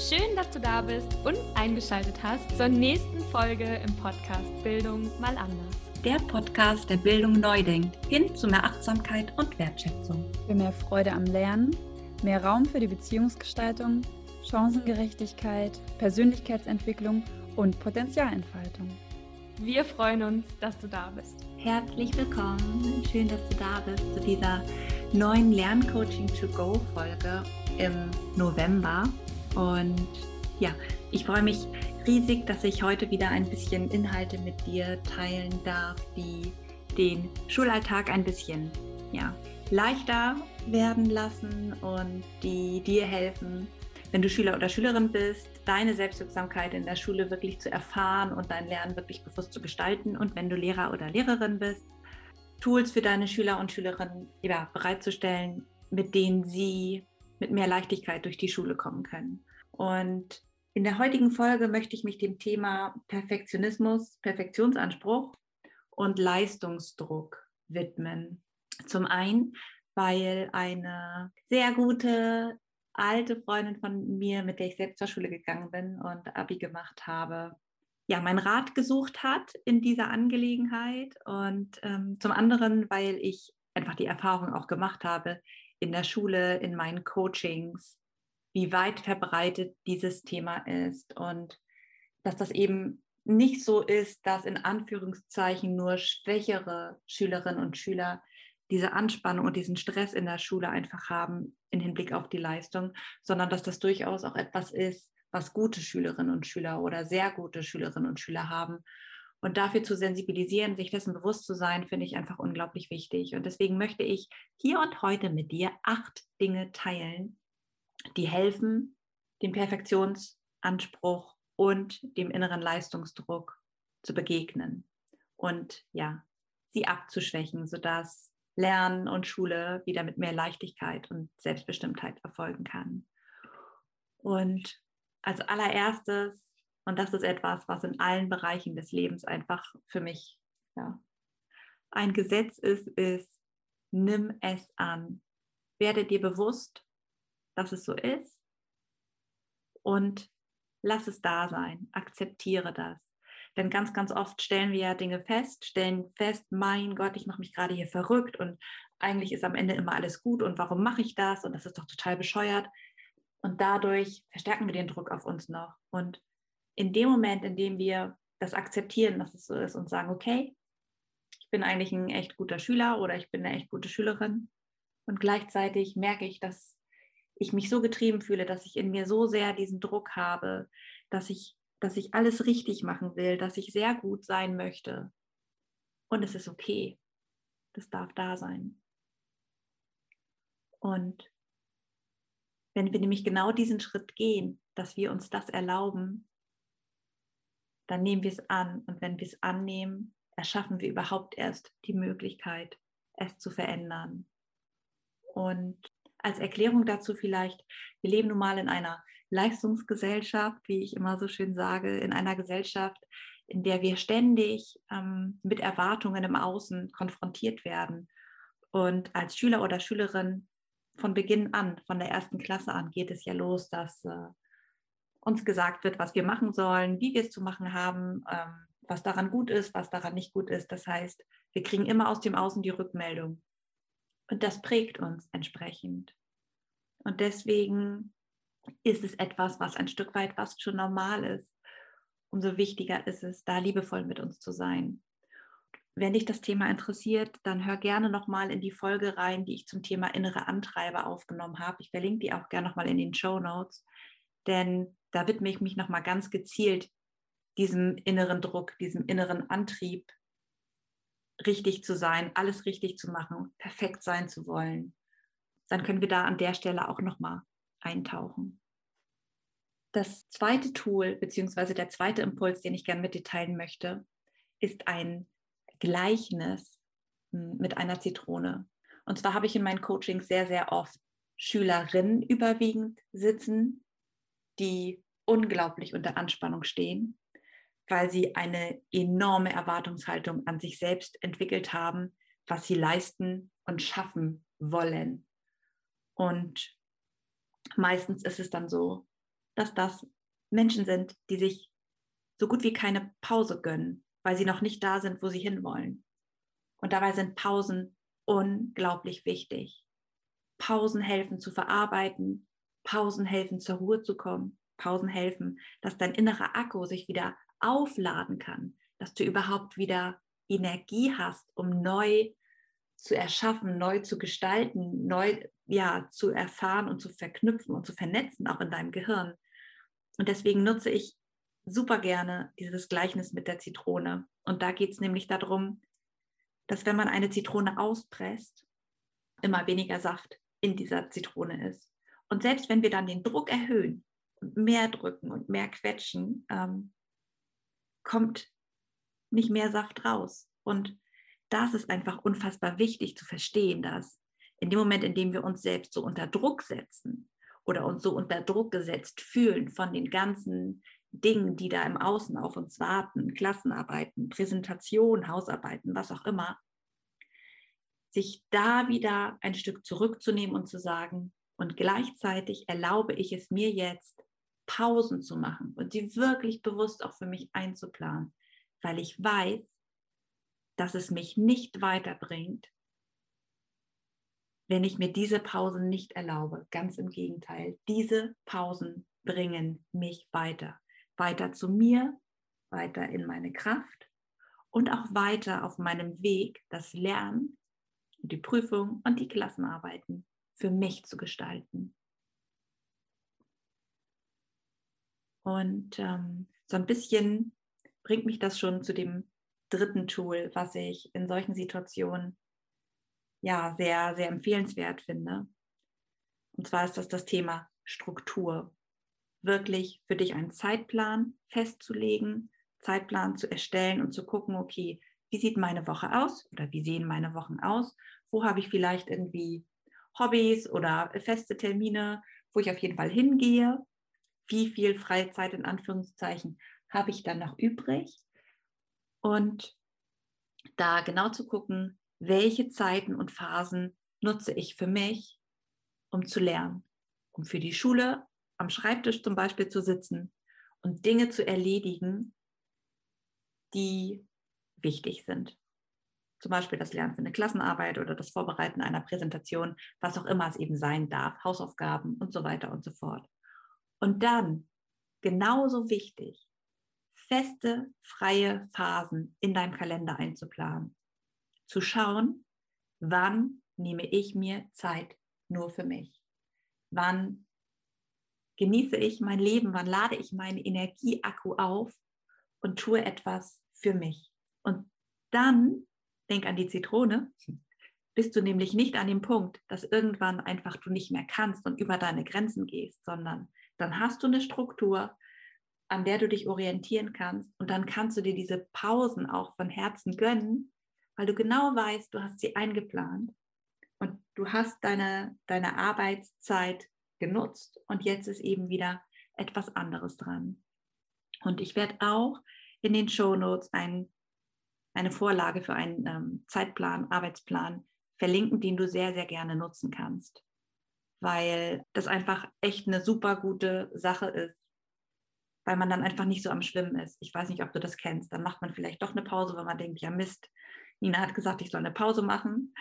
Schön, dass du da bist und eingeschaltet hast zur nächsten Folge im Podcast Bildung mal anders. Der Podcast, der Bildung neu denkt, hin zu mehr Achtsamkeit und Wertschätzung. Für mehr Freude am Lernen, mehr Raum für die Beziehungsgestaltung, Chancengerechtigkeit, Persönlichkeitsentwicklung und Potenzialentfaltung. Wir freuen uns, dass du da bist. Herzlich willkommen. Schön, dass du da bist zu dieser neuen Lerncoaching to Go Folge im November. Und ja, ich freue mich riesig, dass ich heute wieder ein bisschen Inhalte mit dir teilen darf, die den Schulalltag ein bisschen ja, leichter werden lassen und die dir helfen, wenn du Schüler oder Schülerin bist, deine Selbstwirksamkeit in der Schule wirklich zu erfahren und dein Lernen wirklich bewusst zu gestalten. Und wenn du Lehrer oder Lehrerin bist, Tools für deine Schüler und Schülerinnen ja, bereitzustellen, mit denen sie mit mehr Leichtigkeit durch die Schule kommen können. Und in der heutigen Folge möchte ich mich dem Thema Perfektionismus, Perfektionsanspruch und Leistungsdruck widmen. Zum einen, weil eine sehr gute alte Freundin von mir, mit der ich selbst zur Schule gegangen bin und Abi gemacht habe, ja, mein Rat gesucht hat in dieser Angelegenheit und ähm, zum anderen, weil ich einfach die Erfahrung auch gemacht habe in der Schule, in meinen Coachings, wie weit verbreitet dieses Thema ist und dass das eben nicht so ist, dass in Anführungszeichen nur schwächere Schülerinnen und Schüler diese Anspannung und diesen Stress in der Schule einfach haben im Hinblick auf die Leistung, sondern dass das durchaus auch etwas ist, was gute Schülerinnen und Schüler oder sehr gute Schülerinnen und Schüler haben. Und dafür zu sensibilisieren, sich dessen bewusst zu sein, finde ich einfach unglaublich wichtig. Und deswegen möchte ich hier und heute mit dir acht Dinge teilen, die helfen, dem Perfektionsanspruch und dem inneren Leistungsdruck zu begegnen und ja, sie abzuschwächen, sodass Lernen und Schule wieder mit mehr Leichtigkeit und Selbstbestimmtheit erfolgen kann. Und als allererstes, und das ist etwas, was in allen Bereichen des Lebens einfach für mich ja, ein Gesetz ist, ist, nimm es an. Werde dir bewusst, dass es so ist und lass es da sein. Akzeptiere das. Denn ganz, ganz oft stellen wir ja Dinge fest, stellen fest, mein Gott, ich mache mich gerade hier verrückt und eigentlich ist am Ende immer alles gut und warum mache ich das und das ist doch total bescheuert. Und dadurch verstärken wir den Druck auf uns noch. Und in dem Moment, in dem wir das akzeptieren, dass es so ist und sagen, okay, ich bin eigentlich ein echt guter Schüler oder ich bin eine echt gute Schülerin und gleichzeitig merke ich, dass ich mich so getrieben fühle, dass ich in mir so sehr diesen Druck habe, dass ich, dass ich alles richtig machen will, dass ich sehr gut sein möchte. Und es ist okay. Das darf da sein. Und wenn wir nämlich genau diesen Schritt gehen, dass wir uns das erlauben, dann nehmen wir es an. Und wenn wir es annehmen, erschaffen wir überhaupt erst die Möglichkeit, es zu verändern. Und als Erklärung dazu vielleicht, wir leben nun mal in einer Leistungsgesellschaft, wie ich immer so schön sage, in einer Gesellschaft, in der wir ständig ähm, mit Erwartungen im Außen konfrontiert werden. Und als Schüler oder Schülerin von Beginn an, von der ersten Klasse an, geht es ja los, dass äh, uns gesagt wird, was wir machen sollen, wie wir es zu machen haben, ähm, was daran gut ist, was daran nicht gut ist. Das heißt, wir kriegen immer aus dem Außen die Rückmeldung. Und das prägt uns entsprechend. Und deswegen ist es etwas, was ein Stück weit fast schon normal ist. Umso wichtiger ist es, da liebevoll mit uns zu sein. Wenn dich das Thema interessiert, dann hör gerne nochmal in die Folge rein, die ich zum Thema innere Antreiber aufgenommen habe. Ich verlinke die auch gerne nochmal in den Show Notes, denn da widme ich mich nochmal ganz gezielt diesem inneren Druck, diesem inneren Antrieb, richtig zu sein, alles richtig zu machen, perfekt sein zu wollen, dann können wir da an der Stelle auch nochmal eintauchen. Das zweite Tool beziehungsweise der zweite Impuls, den ich gerne mit dir teilen möchte, ist ein Gleichnis hm, mit einer Zitrone. Und zwar habe ich in meinen Coachings sehr, sehr oft Schülerinnen überwiegend sitzen, die unglaublich unter Anspannung stehen weil sie eine enorme Erwartungshaltung an sich selbst entwickelt haben, was sie leisten und schaffen wollen. Und meistens ist es dann so, dass das Menschen sind, die sich so gut wie keine Pause gönnen, weil sie noch nicht da sind, wo sie hinwollen. Und dabei sind Pausen unglaublich wichtig. Pausen helfen zu verarbeiten, Pausen helfen zur Ruhe zu kommen, Pausen helfen, dass dein innerer Akku sich wieder aufladen kann, dass du überhaupt wieder Energie hast, um neu zu erschaffen, neu zu gestalten, neu ja, zu erfahren und zu verknüpfen und zu vernetzen, auch in deinem Gehirn. Und deswegen nutze ich super gerne dieses Gleichnis mit der Zitrone. Und da geht es nämlich darum, dass wenn man eine Zitrone auspresst, immer weniger Saft in dieser Zitrone ist. Und selbst wenn wir dann den Druck erhöhen und mehr drücken und mehr quetschen, ähm, kommt nicht mehr Saft raus. Und das ist einfach unfassbar wichtig zu verstehen, dass in dem Moment, in dem wir uns selbst so unter Druck setzen oder uns so unter Druck gesetzt fühlen von den ganzen Dingen, die da im Außen auf uns warten, Klassenarbeiten, Präsentation, Hausarbeiten, was auch immer, sich da wieder ein Stück zurückzunehmen und zu sagen, und gleichzeitig erlaube ich es mir jetzt, Pausen zu machen und sie wirklich bewusst auch für mich einzuplanen, weil ich weiß, dass es mich nicht weiterbringt, wenn ich mir diese Pausen nicht erlaube. Ganz im Gegenteil, diese Pausen bringen mich weiter. Weiter zu mir, weiter in meine Kraft und auch weiter auf meinem Weg, das Lernen, die Prüfung und die Klassenarbeiten für mich zu gestalten. Und ähm, so ein bisschen bringt mich das schon zu dem dritten Tool, was ich in solchen Situationen ja sehr, sehr empfehlenswert finde. Und zwar ist das das Thema Struktur. Wirklich für dich einen Zeitplan festzulegen, Zeitplan zu erstellen und zu gucken, okay, wie sieht meine Woche aus oder wie sehen meine Wochen aus? Wo habe ich vielleicht irgendwie Hobbys oder feste Termine, wo ich auf jeden Fall hingehe? Wie viel Freizeit in Anführungszeichen habe ich dann noch übrig? Und da genau zu gucken, welche Zeiten und Phasen nutze ich für mich, um zu lernen, um für die Schule am Schreibtisch zum Beispiel zu sitzen und Dinge zu erledigen, die wichtig sind. Zum Beispiel das Lernen für eine Klassenarbeit oder das Vorbereiten einer Präsentation, was auch immer es eben sein darf, Hausaufgaben und so weiter und so fort. Und dann, genauso wichtig, feste, freie Phasen in deinem Kalender einzuplanen. Zu schauen, wann nehme ich mir Zeit nur für mich? Wann genieße ich mein Leben? Wann lade ich meinen Energieakku auf und tue etwas für mich? Und dann, denk an die Zitrone, bist du nämlich nicht an dem Punkt, dass irgendwann einfach du nicht mehr kannst und über deine Grenzen gehst, sondern dann hast du eine Struktur, an der du dich orientieren kannst. Und dann kannst du dir diese Pausen auch von Herzen gönnen, weil du genau weißt, du hast sie eingeplant und du hast deine, deine Arbeitszeit genutzt und jetzt ist eben wieder etwas anderes dran. Und ich werde auch in den Show Notes ein, eine Vorlage für einen ähm, Zeitplan, Arbeitsplan verlinken, den du sehr, sehr gerne nutzen kannst, weil das einfach echt eine super gute Sache ist, weil man dann einfach nicht so am Schwimmen ist. Ich weiß nicht, ob du das kennst. Dann macht man vielleicht doch eine Pause, weil man denkt, ja Mist, Nina hat gesagt, ich soll eine Pause machen.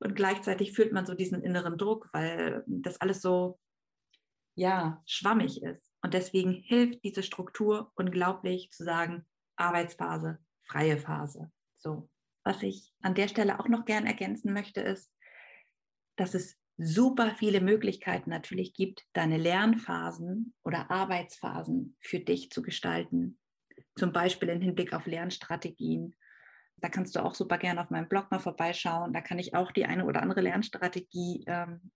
Und gleichzeitig fühlt man so diesen inneren Druck, weil das alles so, ja, schwammig ist. Und deswegen hilft diese Struktur unglaublich zu sagen, Arbeitsphase, freie Phase. So. Was ich an der Stelle auch noch gern ergänzen möchte, ist, dass es super viele Möglichkeiten natürlich gibt, deine Lernphasen oder Arbeitsphasen für dich zu gestalten. Zum Beispiel im Hinblick auf Lernstrategien. Da kannst du auch super gerne auf meinem Blog mal vorbeischauen. Da kann ich auch die eine oder andere Lernstrategie ähm,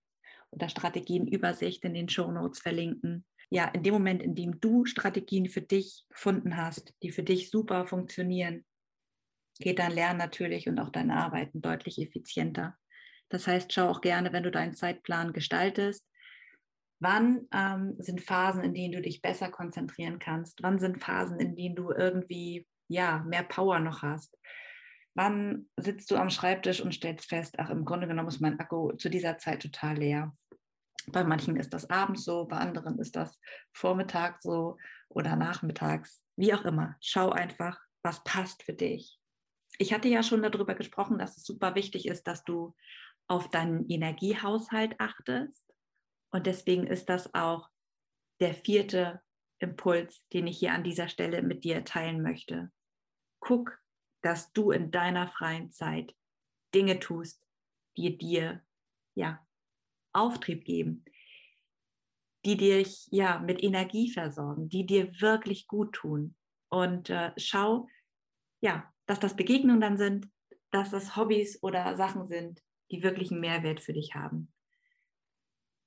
oder Strategienübersicht in den Show Notes verlinken. Ja, in dem Moment, in dem du Strategien für dich gefunden hast, die für dich super funktionieren, geht dein Lernen natürlich und auch dein Arbeiten deutlich effizienter. Das heißt, schau auch gerne, wenn du deinen Zeitplan gestaltest, wann ähm, sind Phasen, in denen du dich besser konzentrieren kannst? Wann sind Phasen, in denen du irgendwie ja, mehr Power noch hast? Wann sitzt du am Schreibtisch und stellst fest, ach, im Grunde genommen ist mein Akku zu dieser Zeit total leer? Bei manchen ist das abends so, bei anderen ist das vormittags so oder nachmittags, wie auch immer. Schau einfach, was passt für dich. Ich hatte ja schon darüber gesprochen, dass es super wichtig ist, dass du auf deinen Energiehaushalt achtest. Und deswegen ist das auch der vierte Impuls, den ich hier an dieser Stelle mit dir teilen möchte. Guck, dass du in deiner freien Zeit Dinge tust, die dir ja Auftrieb geben, die dich ja mit Energie versorgen, die dir wirklich gut tun. Und äh, schau, ja, dass das Begegnungen dann sind, dass das Hobbys oder Sachen sind, die wirklich einen Mehrwert für dich haben.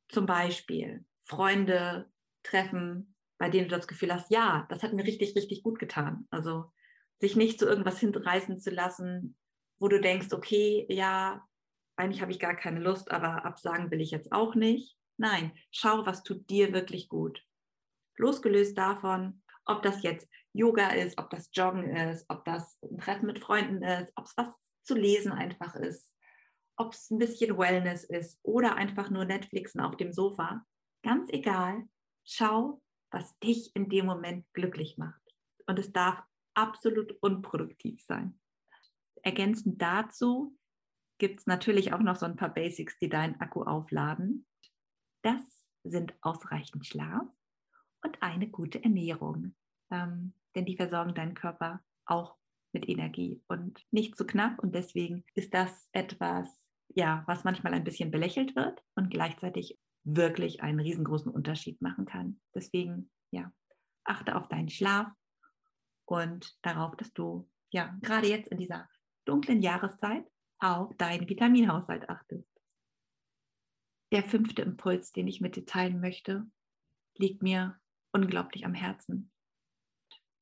Zum Beispiel Freunde treffen, bei denen du das Gefühl hast, ja, das hat mir richtig, richtig gut getan. Also sich nicht zu irgendwas hinreißen zu lassen, wo du denkst, okay, ja, eigentlich habe ich gar keine Lust, aber absagen will ich jetzt auch nicht. Nein, schau, was tut dir wirklich gut. Losgelöst davon, ob das jetzt Yoga ist, ob das Joggen ist, ob das ein Treffen mit Freunden ist, ob es was zu lesen einfach ist, ob es ein bisschen Wellness ist oder einfach nur Netflixen auf dem Sofa. Ganz egal, schau, was dich in dem Moment glücklich macht. Und es darf absolut unproduktiv sein. Ergänzend dazu gibt es natürlich auch noch so ein paar Basics, die deinen Akku aufladen. Das sind ausreichend Schlaf und eine gute Ernährung. Ähm, denn die versorgen deinen Körper auch mit Energie und nicht zu knapp. Und deswegen ist das etwas, ja, was manchmal ein bisschen belächelt wird und gleichzeitig wirklich einen riesengroßen Unterschied machen kann. Deswegen, ja, achte auf deinen Schlaf und darauf, dass du, ja, gerade jetzt in dieser dunklen Jahreszeit auf deinen Vitaminhaushalt achtest. Der fünfte Impuls, den ich mit dir teilen möchte, liegt mir unglaublich am Herzen.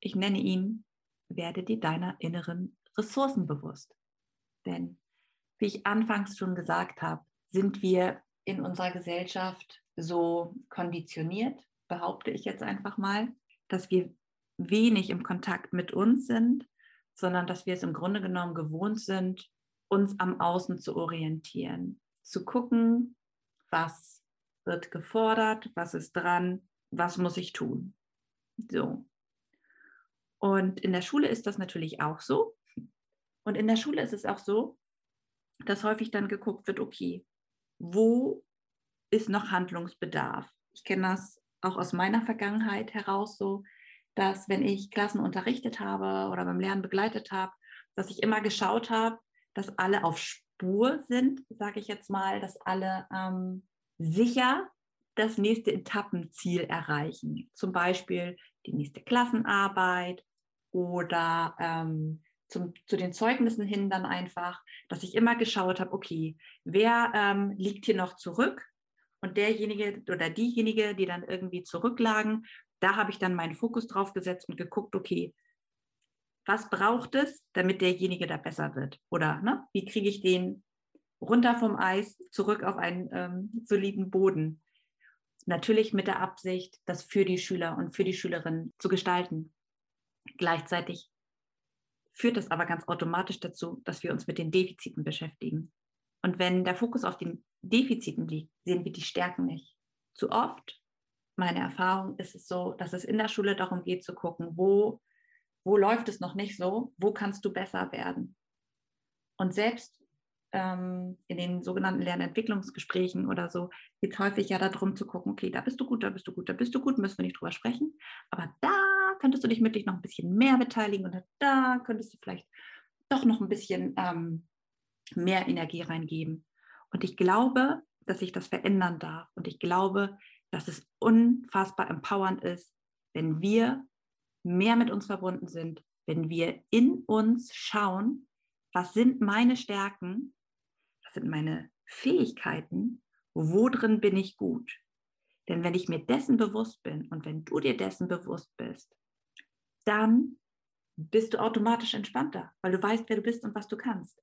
Ich nenne ihn, werde dir deiner inneren Ressourcen bewusst. Denn, wie ich anfangs schon gesagt habe, sind wir in unserer Gesellschaft so konditioniert, behaupte ich jetzt einfach mal, dass wir wenig im Kontakt mit uns sind, sondern dass wir es im Grunde genommen gewohnt sind, uns am Außen zu orientieren, zu gucken, was wird gefordert, was ist dran, was muss ich tun. So. Und in der Schule ist das natürlich auch so. Und in der Schule ist es auch so, dass häufig dann geguckt wird, okay, wo ist noch Handlungsbedarf? Ich kenne das auch aus meiner Vergangenheit heraus so, dass wenn ich Klassen unterrichtet habe oder beim Lernen begleitet habe, dass ich immer geschaut habe, dass alle auf Spur sind, sage ich jetzt mal, dass alle ähm, sicher das nächste Etappenziel erreichen. Zum Beispiel die nächste Klassenarbeit oder ähm, zum, zu den Zeugnissen hin dann einfach, dass ich immer geschaut habe, okay, wer ähm, liegt hier noch zurück? Und derjenige oder diejenige, die dann irgendwie zurücklagen, da habe ich dann meinen Fokus drauf gesetzt und geguckt, okay, was braucht es, damit derjenige da besser wird? Oder ne, wie kriege ich den runter vom Eis zurück auf einen ähm, soliden Boden? Natürlich mit der Absicht, das für die Schüler und für die Schülerinnen zu gestalten. Gleichzeitig führt das aber ganz automatisch dazu, dass wir uns mit den Defiziten beschäftigen. Und wenn der Fokus auf den Defiziten liegt, sehen wir die Stärken nicht. Zu oft, meine Erfahrung, ist es so, dass es in der Schule darum geht zu gucken, wo wo läuft es noch nicht so, wo kannst du besser werden. Und selbst ähm, in den sogenannten Lernentwicklungsgesprächen oder so geht es häufig ja darum zu gucken, okay, da bist du gut, da bist du gut, da bist du gut, müssen wir nicht drüber sprechen, aber da könntest du dich mit dich noch ein bisschen mehr beteiligen und da könntest du vielleicht doch noch ein bisschen ähm, mehr Energie reingeben. Und ich glaube, dass sich das verändern darf. Und ich glaube, dass es unfassbar empowernd ist, wenn wir mehr mit uns verbunden sind, wenn wir in uns schauen, was sind meine Stärken, was sind meine Fähigkeiten, wo drin bin ich gut. Denn wenn ich mir dessen bewusst bin und wenn du dir dessen bewusst bist, dann bist du automatisch entspannter, weil du weißt, wer du bist und was du kannst.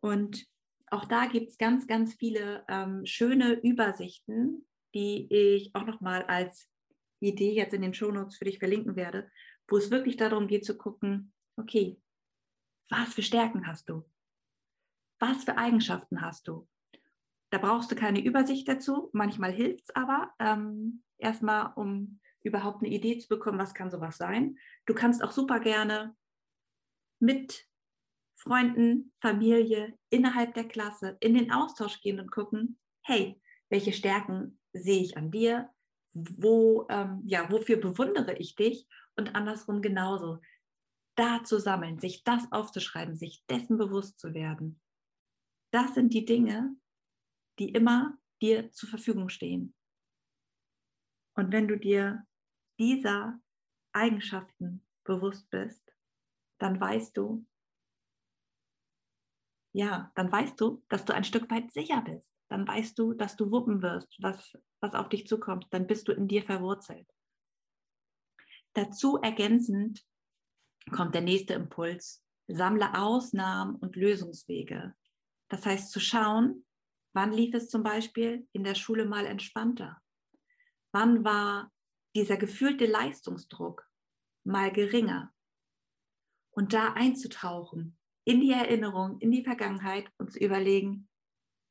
Und auch da gibt es ganz, ganz viele ähm, schöne Übersichten, die ich auch nochmal als Idee jetzt in den Shownotes für dich verlinken werde, wo es wirklich darum geht zu gucken, okay, was für Stärken hast du? Was für Eigenschaften hast du? Da brauchst du keine Übersicht dazu. Manchmal hilft es aber ähm, erstmal, um überhaupt eine Idee zu bekommen, was kann sowas sein. Du kannst auch super gerne mit Freunden, Familie, innerhalb der Klasse in den Austausch gehen und gucken, hey, welche Stärken sehe ich an dir? Wo, ähm, ja, wofür bewundere ich dich? Und andersrum genauso. Da zu sammeln, sich das aufzuschreiben, sich dessen bewusst zu werden. Das sind die Dinge, die immer dir zur Verfügung stehen. Und wenn du dir dieser Eigenschaften bewusst bist, dann weißt du, ja, dann weißt du, dass du ein Stück weit sicher bist. Dann weißt du, dass du wuppen wirst, was, was auf dich zukommt. Dann bist du in dir verwurzelt. Dazu ergänzend kommt der nächste Impuls. Sammle Ausnahmen und Lösungswege. Das heißt, zu schauen, wann lief es zum Beispiel in der Schule mal entspannter? Wann war dieser gefühlte Leistungsdruck mal geringer? Und da einzutauchen in die Erinnerung, in die Vergangenheit und zu überlegen,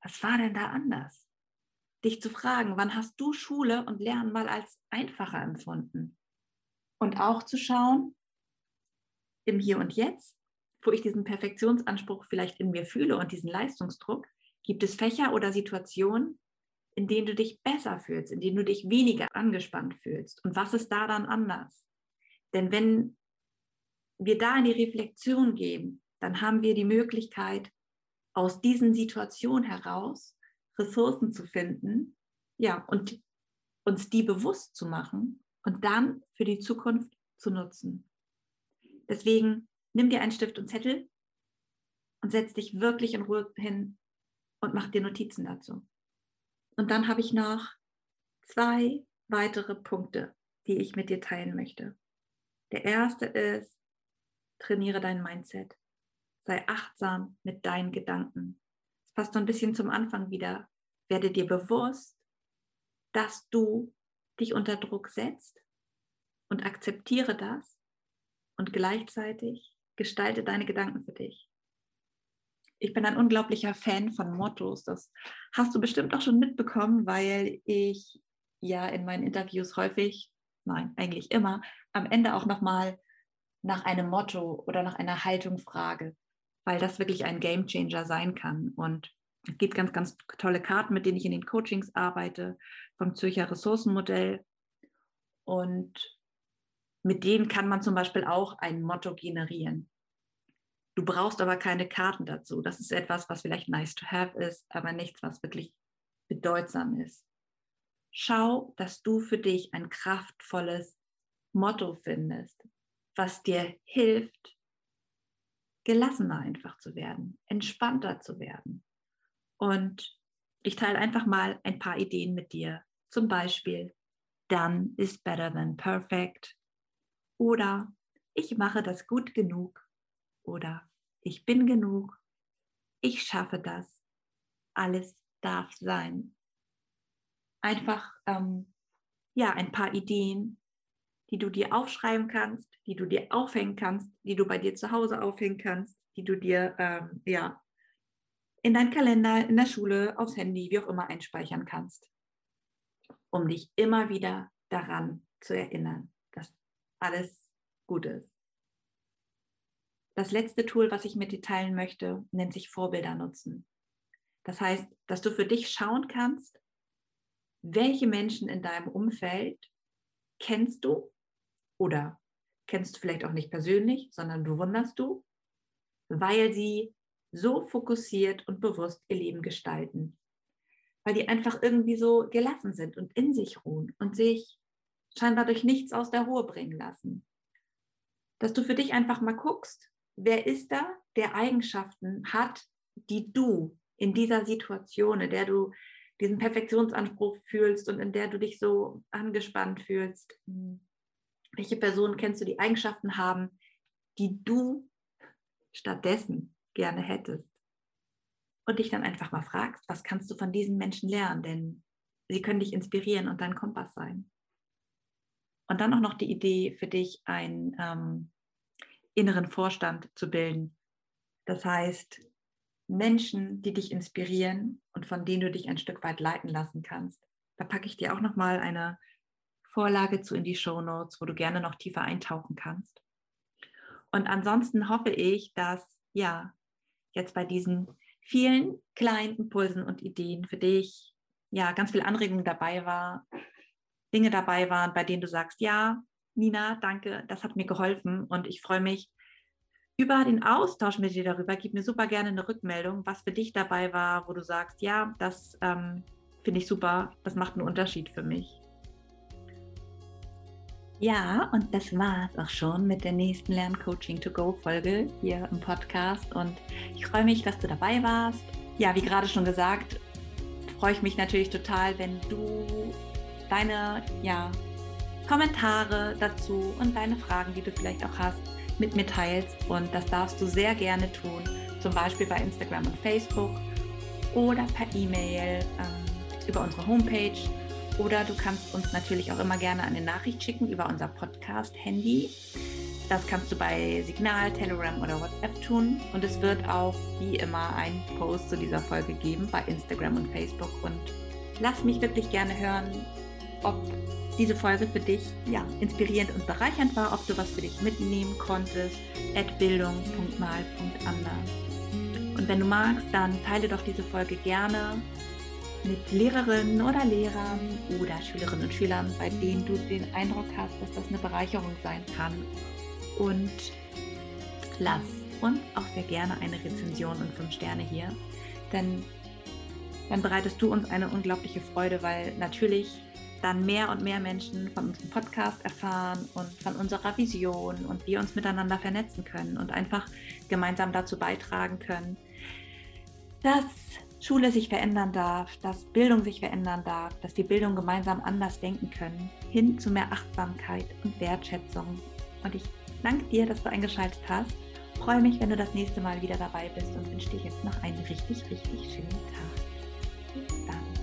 was war denn da anders? Dich zu fragen, wann hast du Schule und Lernen mal als einfacher empfunden? Und auch zu schauen, im Hier und Jetzt, wo ich diesen Perfektionsanspruch vielleicht in mir fühle und diesen Leistungsdruck, gibt es Fächer oder Situationen, in denen du dich besser fühlst, in denen du dich weniger angespannt fühlst. Und was ist da dann anders? Denn wenn wir da in die Reflexion gehen, dann haben wir die Möglichkeit, aus diesen Situationen heraus Ressourcen zu finden, ja, und uns die bewusst zu machen und dann für die Zukunft zu nutzen. Deswegen nimm dir einen Stift und Zettel und setz dich wirklich in Ruhe hin und mach dir Notizen dazu. Und dann habe ich noch zwei weitere Punkte, die ich mit dir teilen möchte. Der erste ist, trainiere dein Mindset sei achtsam mit deinen Gedanken. Es passt so ein bisschen zum Anfang wieder. Werde dir bewusst, dass du dich unter Druck setzt und akzeptiere das und gleichzeitig gestalte deine Gedanken für dich. Ich bin ein unglaublicher Fan von Mottos. Das hast du bestimmt auch schon mitbekommen, weil ich ja in meinen Interviews häufig, nein, eigentlich immer, am Ende auch nochmal nach einem Motto oder nach einer Haltung frage weil das wirklich ein Game Changer sein kann. Und es gibt ganz, ganz tolle Karten, mit denen ich in den Coachings arbeite, vom Zürcher Ressourcenmodell. Und mit denen kann man zum Beispiel auch ein Motto generieren. Du brauchst aber keine Karten dazu. Das ist etwas, was vielleicht nice to have ist, aber nichts, was wirklich bedeutsam ist. Schau, dass du für dich ein kraftvolles Motto findest, was dir hilft, gelassener einfach zu werden, entspannter zu werden. Und ich teile einfach mal ein paar Ideen mit dir. Zum Beispiel, done is better than perfect. Oder ich mache das gut genug. Oder ich bin genug. Ich schaffe das. Alles darf sein. Einfach, ähm, ja, ein paar Ideen, die du dir aufschreiben kannst, die du dir aufhängen kannst, die du bei dir zu Hause aufhängen kannst, die du dir ähm, ja in deinen Kalender, in der Schule, aufs Handy, wie auch immer einspeichern kannst, um dich immer wieder daran zu erinnern, dass alles gut ist. Das letzte Tool, was ich mit dir teilen möchte, nennt sich Vorbilder nutzen. Das heißt, dass du für dich schauen kannst, welche Menschen in deinem Umfeld kennst du oder kennst du vielleicht auch nicht persönlich, sondern bewunderst du, weil sie so fokussiert und bewusst ihr Leben gestalten. Weil die einfach irgendwie so gelassen sind und in sich ruhen und sich scheinbar durch nichts aus der Ruhe bringen lassen. Dass du für dich einfach mal guckst, wer ist da, der Eigenschaften hat, die du in dieser Situation, in der du diesen Perfektionsanspruch fühlst und in der du dich so angespannt fühlst, welche Personen kennst du, die Eigenschaften haben, die du stattdessen gerne hättest? Und dich dann einfach mal fragst, was kannst du von diesen Menschen lernen? Denn sie können dich inspirieren und dein Kompass sein. Und dann auch noch die Idee für dich, einen ähm, inneren Vorstand zu bilden. Das heißt, Menschen, die dich inspirieren und von denen du dich ein Stück weit leiten lassen kannst. Da packe ich dir auch noch mal eine Vorlage zu in die Show Notes, wo du gerne noch tiefer eintauchen kannst. Und ansonsten hoffe ich, dass ja jetzt bei diesen vielen kleinen Impulsen und Ideen für dich ja ganz viel Anregung dabei war, Dinge dabei waren, bei denen du sagst, ja, Nina, danke, das hat mir geholfen und ich freue mich über den Austausch mit dir darüber. Gib mir super gerne eine Rückmeldung, was für dich dabei war, wo du sagst, ja, das ähm, finde ich super, das macht einen Unterschied für mich. Ja, und das war es auch schon mit der nächsten Lerncoaching to go Folge hier im Podcast. Und ich freue mich, dass du dabei warst. Ja, wie gerade schon gesagt, freue ich mich natürlich total, wenn du deine ja, Kommentare dazu und deine Fragen, die du vielleicht auch hast, mit mir teilst. Und das darfst du sehr gerne tun, zum Beispiel bei Instagram und Facebook oder per E-Mail ähm, über unsere Homepage. Oder du kannst uns natürlich auch immer gerne eine Nachricht schicken über unser Podcast-Handy. Das kannst du bei Signal, Telegram oder WhatsApp tun. Und es wird auch wie immer einen Post zu dieser Folge geben bei Instagram und Facebook. Und lass mich wirklich gerne hören, ob diese Folge für dich ja, inspirierend und bereichernd war, ob du was für dich mitnehmen konntest. Bildung.mal.anders. Und wenn du magst, dann teile doch diese Folge gerne mit Lehrerinnen oder Lehrern oder Schülerinnen und Schülern, bei denen du den Eindruck hast, dass das eine Bereicherung sein kann. Und lass uns auch sehr gerne eine Rezension und fünf Sterne hier, denn dann bereitest du uns eine unglaubliche Freude, weil natürlich dann mehr und mehr Menschen von unserem Podcast erfahren und von unserer Vision und wir uns miteinander vernetzen können und einfach gemeinsam dazu beitragen können, dass Schule sich verändern darf, dass Bildung sich verändern darf, dass wir Bildung gemeinsam anders denken können, hin zu mehr Achtsamkeit und Wertschätzung. Und ich danke dir, dass du eingeschaltet hast. Freue mich, wenn du das nächste Mal wieder dabei bist und wünsche dir jetzt noch einen richtig, richtig schönen Tag. Bis dann.